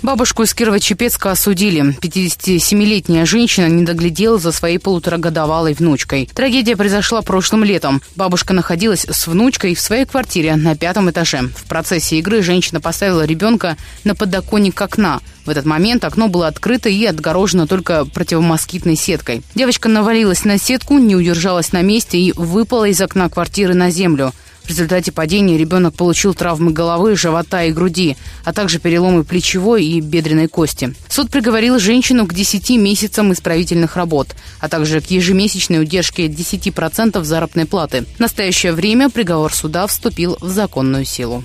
Бабушку из Кирово-Чепецка осудили. 57-летняя женщина не доглядела за своей полуторагодовалой внучкой. Трагедия произошла прошлым летом. Бабушка находилась с внучкой в своей квартире на пятом этаже. В процессе игры женщина поставила ребенка на подоконник окна. В этот момент окно было открыто и отгорожено только противомоскитной сеткой. Девочка навалилась на сетку, не удержалась на месте и выпала из окна квартиры на землю. В результате падения ребенок получил травмы головы, живота и груди, а также переломы плечевой и бедренной кости. Суд приговорил женщину к 10 месяцам исправительных работ, а также к ежемесячной удержке 10% заработной платы. В настоящее время приговор суда вступил в законную силу.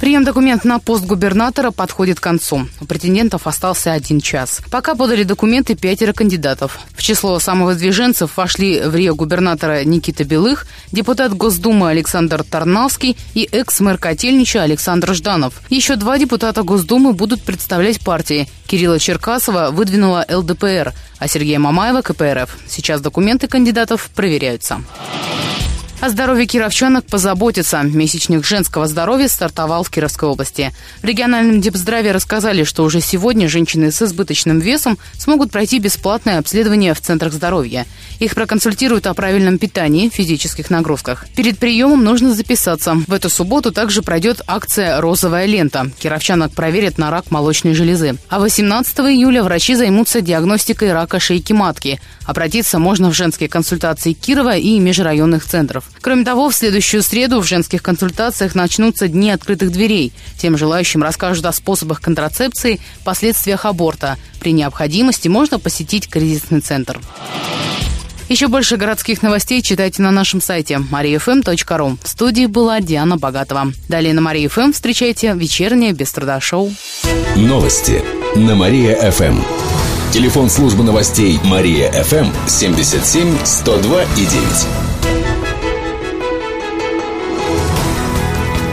Прием документов на пост губернатора подходит к концу. У претендентов остался один час. Пока подали документы пятеро кандидатов. В число самовыдвиженцев вошли в Рио губернатора Никита Белых, депутат Госдумы Александр Тарнавский и экс-мэр Котельнича Александр Жданов. Еще два депутата Госдумы будут представлять партии. Кирилла Черкасова выдвинула ЛДПР, а Сергея Мамаева – КПРФ. Сейчас документы кандидатов проверяются. О здоровье кировчанок позаботиться. Месячник женского здоровья стартовал в Кировской области. В региональном депздраве рассказали, что уже сегодня женщины с избыточным весом смогут пройти бесплатное обследование в центрах здоровья. Их проконсультируют о правильном питании, физических нагрузках. Перед приемом нужно записаться. В эту субботу также пройдет акция «Розовая лента». Кировчанок проверят на рак молочной железы. А 18 июля врачи займутся диагностикой рака шейки матки. Обратиться можно в женские консультации Кирова и межрайонных центров. Кроме того, в следующую среду в женских консультациях начнутся дни открытых дверей. Тем желающим расскажут о способах контрацепции, последствиях аборта. При необходимости можно посетить кризисный центр. Еще больше городских новостей читайте на нашем сайте mariafm.ru. В студии была Диана Богатова. Далее на Мария ФМ встречайте вечернее без труда шоу. Новости на Мария-ФМ. Телефон службы новостей Мария-ФМ 77 102 и 9.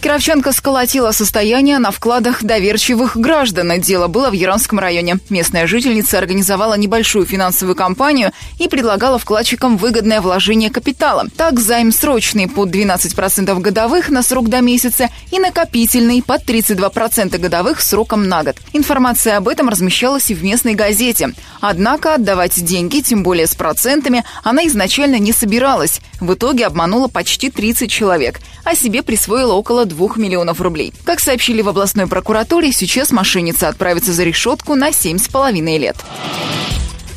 Кировченко сколотила состояние на вкладах доверчивых граждан. Дело было в Яранском районе. Местная жительница организовала небольшую финансовую компанию и предлагала вкладчикам выгодное вложение капитала. Так, займ срочный под 12% годовых на срок до месяца и накопительный под 32% годовых сроком на год. Информация об этом размещалась и в местной газете. Однако отдавать деньги, тем более с процентами, она изначально не собиралась. В итоге обманула почти 30 человек, а себе присвоила около 2 миллионов рублей. Как сообщили в областной прокуратуре, сейчас мошенница отправится за решетку на 7,5 лет.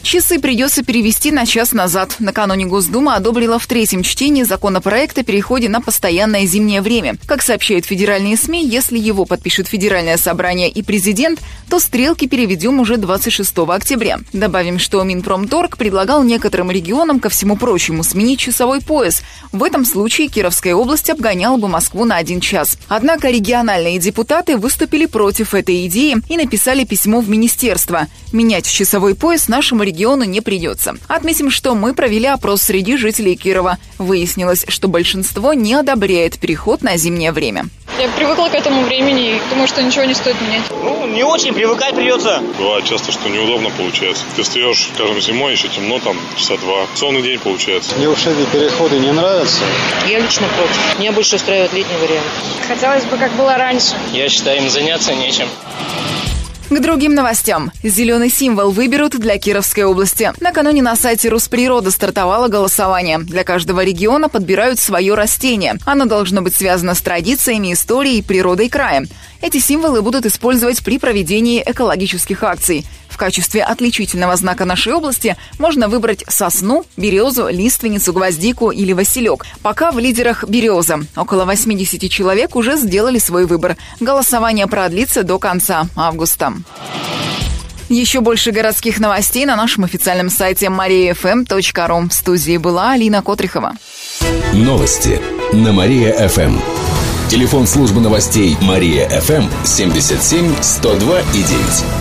Часы придется перевести на час назад. Накануне Госдума одобрила в третьем чтении законопроект о переходе на постоянное зимнее время. Как сообщают федеральные СМИ, если его подпишет Федеральное собрание и президент, то стрелки переведем уже 26 октября. Добавим, что Минпромторг предлагал некоторым регионам, ко всему прочему, сменить часовой пояс. В этом случае Кировская область обгоняла бы Москву на один час. Однако региональные депутаты выступили против этой идеи и написали письмо в министерство. Менять часовой пояс нашему региону не придется. Отметим, что мы провели опрос среди жителей Кирова. Выяснилось, что большинство не одобряет переход на зимнее время. Я привыкла к этому времени и думаю, что ничего не стоит менять. Ну, не очень, привыкать придется. Бывает часто, что неудобно получается. Ты встаешь, скажем, зимой, еще темно, там, часа два. Сонный день получается. Мне уж эти переходы не нравятся. Я лично против. Меня больше устраивает летний вариант. Хотелось бы, как было раньше. Я считаю, им заняться нечем. К другим новостям. Зеленый символ выберут для Кировской области. Накануне на сайте Русприрода стартовало голосование. Для каждого региона подбирают свое растение. Оно должно быть связано с традициями, историей, природой края. Эти символы будут использовать при проведении экологических акций. В качестве отличительного знака нашей области можно выбрать сосну, березу, лиственницу, гвоздику или василек. Пока в лидерах береза. Около 80 человек уже сделали свой выбор. Голосование продлится до конца августа. Еще больше городских новостей на нашем официальном сайте mariafm.ru. В студии была Алина Котрихова. Новости на Мария-ФМ. Телефон службы новостей Мария-ФМ 77 102 и 9.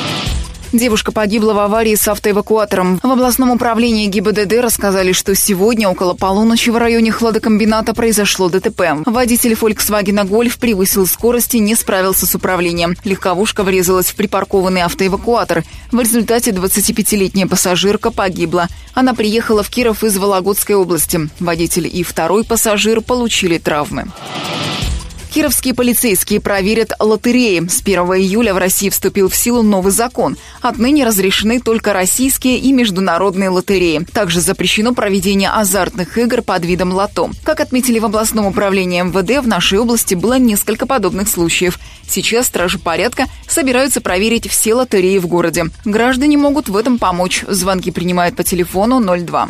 Девушка погибла в аварии с автоэвакуатором. В областном управлении ГИБДД рассказали, что сегодня около полуночи в районе хладокомбината произошло ДТП. Водитель Volkswagen Golf превысил скорость и не справился с управлением. Легковушка врезалась в припаркованный автоэвакуатор. В результате 25-летняя пассажирка погибла. Она приехала в Киров из Вологодской области. Водитель и второй пассажир получили травмы. Кировские полицейские проверят лотереи. С 1 июля в России вступил в силу новый закон. Отныне разрешены только российские и международные лотереи. Также запрещено проведение азартных игр под видом лото. Как отметили в областном управлении МВД, в нашей области было несколько подобных случаев. Сейчас стражи порядка собираются проверить все лотереи в городе. Граждане могут в этом помочь. Звонки принимают по телефону 02.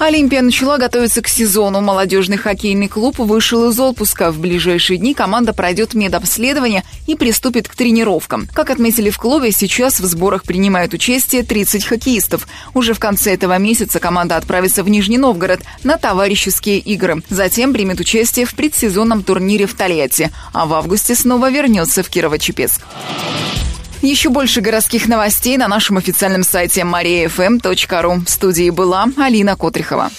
Олимпия начала готовиться к сезону. Молодежный хоккейный клуб вышел из отпуска. В ближайшие дни команда пройдет медобследование и приступит к тренировкам. Как отметили в клубе, сейчас в сборах принимают участие 30 хоккеистов. Уже в конце этого месяца команда отправится в Нижний Новгород на товарищеские игры. Затем примет участие в предсезонном турнире в Тольятти, а в августе снова вернется в Кирово-Чепецк. Еще больше городских новостей на нашем официальном сайте mariafm.ru. В студии была Алина Котрихова.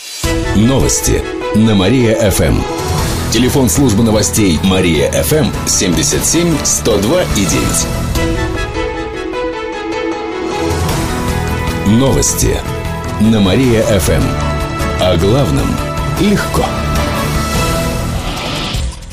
Новости на Мария-ФМ. Телефон службы новостей Мария-ФМ 77 102 и 9. Новости на Мария-ФМ. О главном легко.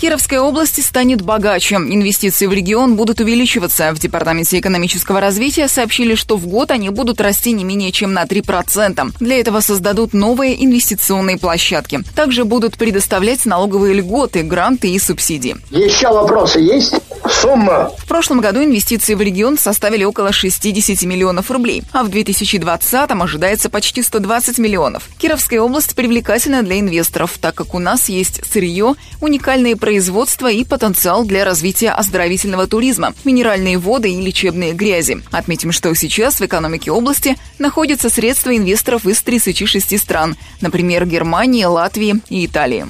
Кировская область станет богаче. Инвестиции в регион будут увеличиваться. В Департаменте экономического развития сообщили, что в год они будут расти не менее чем на 3%. Для этого создадут новые инвестиционные площадки. Также будут предоставлять налоговые льготы, гранты и субсидии. Еще вопросы есть? Сумма. В прошлом году инвестиции в регион составили около 60 миллионов рублей, а в 2020-м ожидается почти 120 миллионов. Кировская область привлекательна для инвесторов, так как у нас есть сырье, уникальные производства и потенциал для развития оздоровительного туризма, минеральные воды и лечебные грязи. Отметим, что сейчас в экономике области находятся средства инвесторов из 36 стран, например, Германии, Латвии и Италии.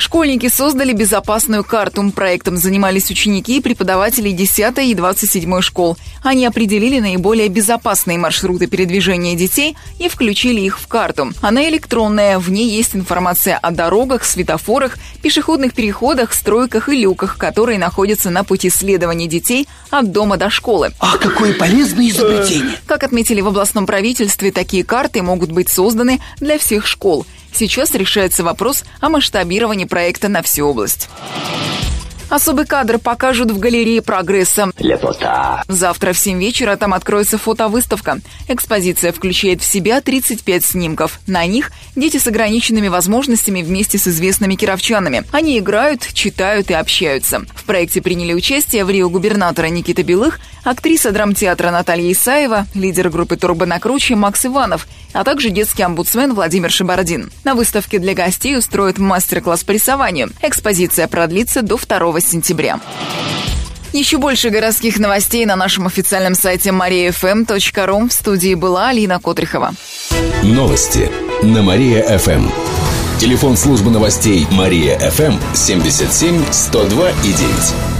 Школьники создали безопасную карту. Проектом занимались ученики и преподаватели 10 и 27 школ. Они определили наиболее безопасные маршруты передвижения детей и включили их в карту. Она электронная, в ней есть информация о дорогах, светофорах, пешеходных переходах, стройках и люках, которые находятся на пути следования детей от дома до школы. Ах, какое полезное изобретение! Как отметили в областном правительстве, такие карты могут быть созданы для всех школ. Сейчас решается вопрос о масштабировании проекта на всю область. Особый кадр покажут в галерее прогресса. Лепота. Завтра в 7 вечера там откроется фотовыставка. Экспозиция включает в себя 35 снимков. На них дети с ограниченными возможностями вместе с известными кировчанами. Они играют, читают и общаются. В проекте приняли участие в Рио губернатора Никита Белых, актриса драмтеатра Наталья Исаева, лидер группы «Турбо на круче» Макс Иванов, а также детский омбудсмен Владимир Шибардин. На выставке для гостей устроят мастер-класс по рисованию. Экспозиция продлится до 2 сентября. Еще больше городских новостей на нашем официальном сайте mariafm.ru. В студии была Алина Котрихова. Новости на Мария-ФМ. Телефон службы новостей Мария-ФМ 77 102 и 9.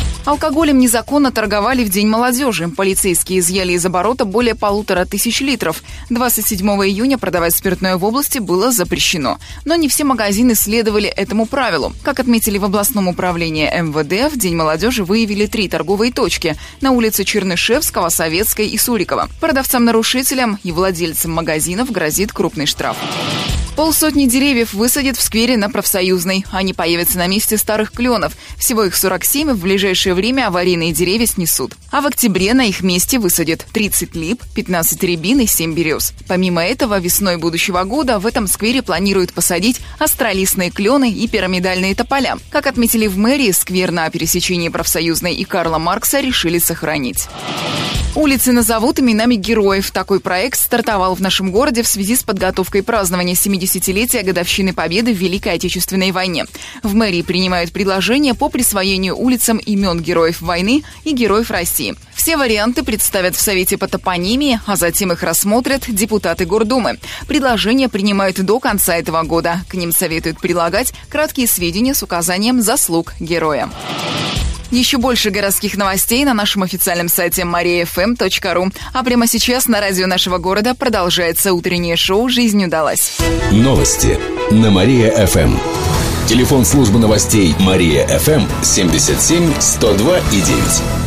Алкоголем незаконно торговали в День молодежи. Полицейские изъяли из оборота более полутора тысяч литров. 27 июня продавать спиртное в области было запрещено. Но не все магазины следовали этому правилу. Как отметили в областном управлении МВД, в День молодежи выявили три торговые точки на улице Чернышевского, Советской и Сурикова. Продавцам-нарушителям и владельцам магазинов грозит крупный штраф. Полсотни деревьев высадят в сквере на Профсоюзной. Они появятся на месте старых кленов. Всего их 47, и в ближайшее время аварийные деревья снесут. А в октябре на их месте высадят 30 лип, 15 рябин и 7 берез. Помимо этого, весной будущего года в этом сквере планируют посадить астролистные клены и пирамидальные тополя. Как отметили в мэрии, сквер на пересечении Профсоюзной и Карла Маркса решили сохранить. Улицы назовут именами героев. Такой проект стартовал в нашем городе в связи с подготовкой празднования 70-летия годовщины Победы в Великой Отечественной войне. В мэрии принимают предложения по присвоению улицам имен героев войны и героев России. Все варианты представят в Совете по топонимии, а затем их рассмотрят депутаты Гордумы. Предложения принимают до конца этого года. К ним советуют прилагать краткие сведения с указанием заслуг героя. Еще больше городских новостей на нашем официальном сайте mariafm.ru. А прямо сейчас на радио нашего города продолжается утреннее шоу «Жизнь удалась». Новости на Мария-ФМ. Телефон службы новостей Мария-ФМ 77 102 и 9.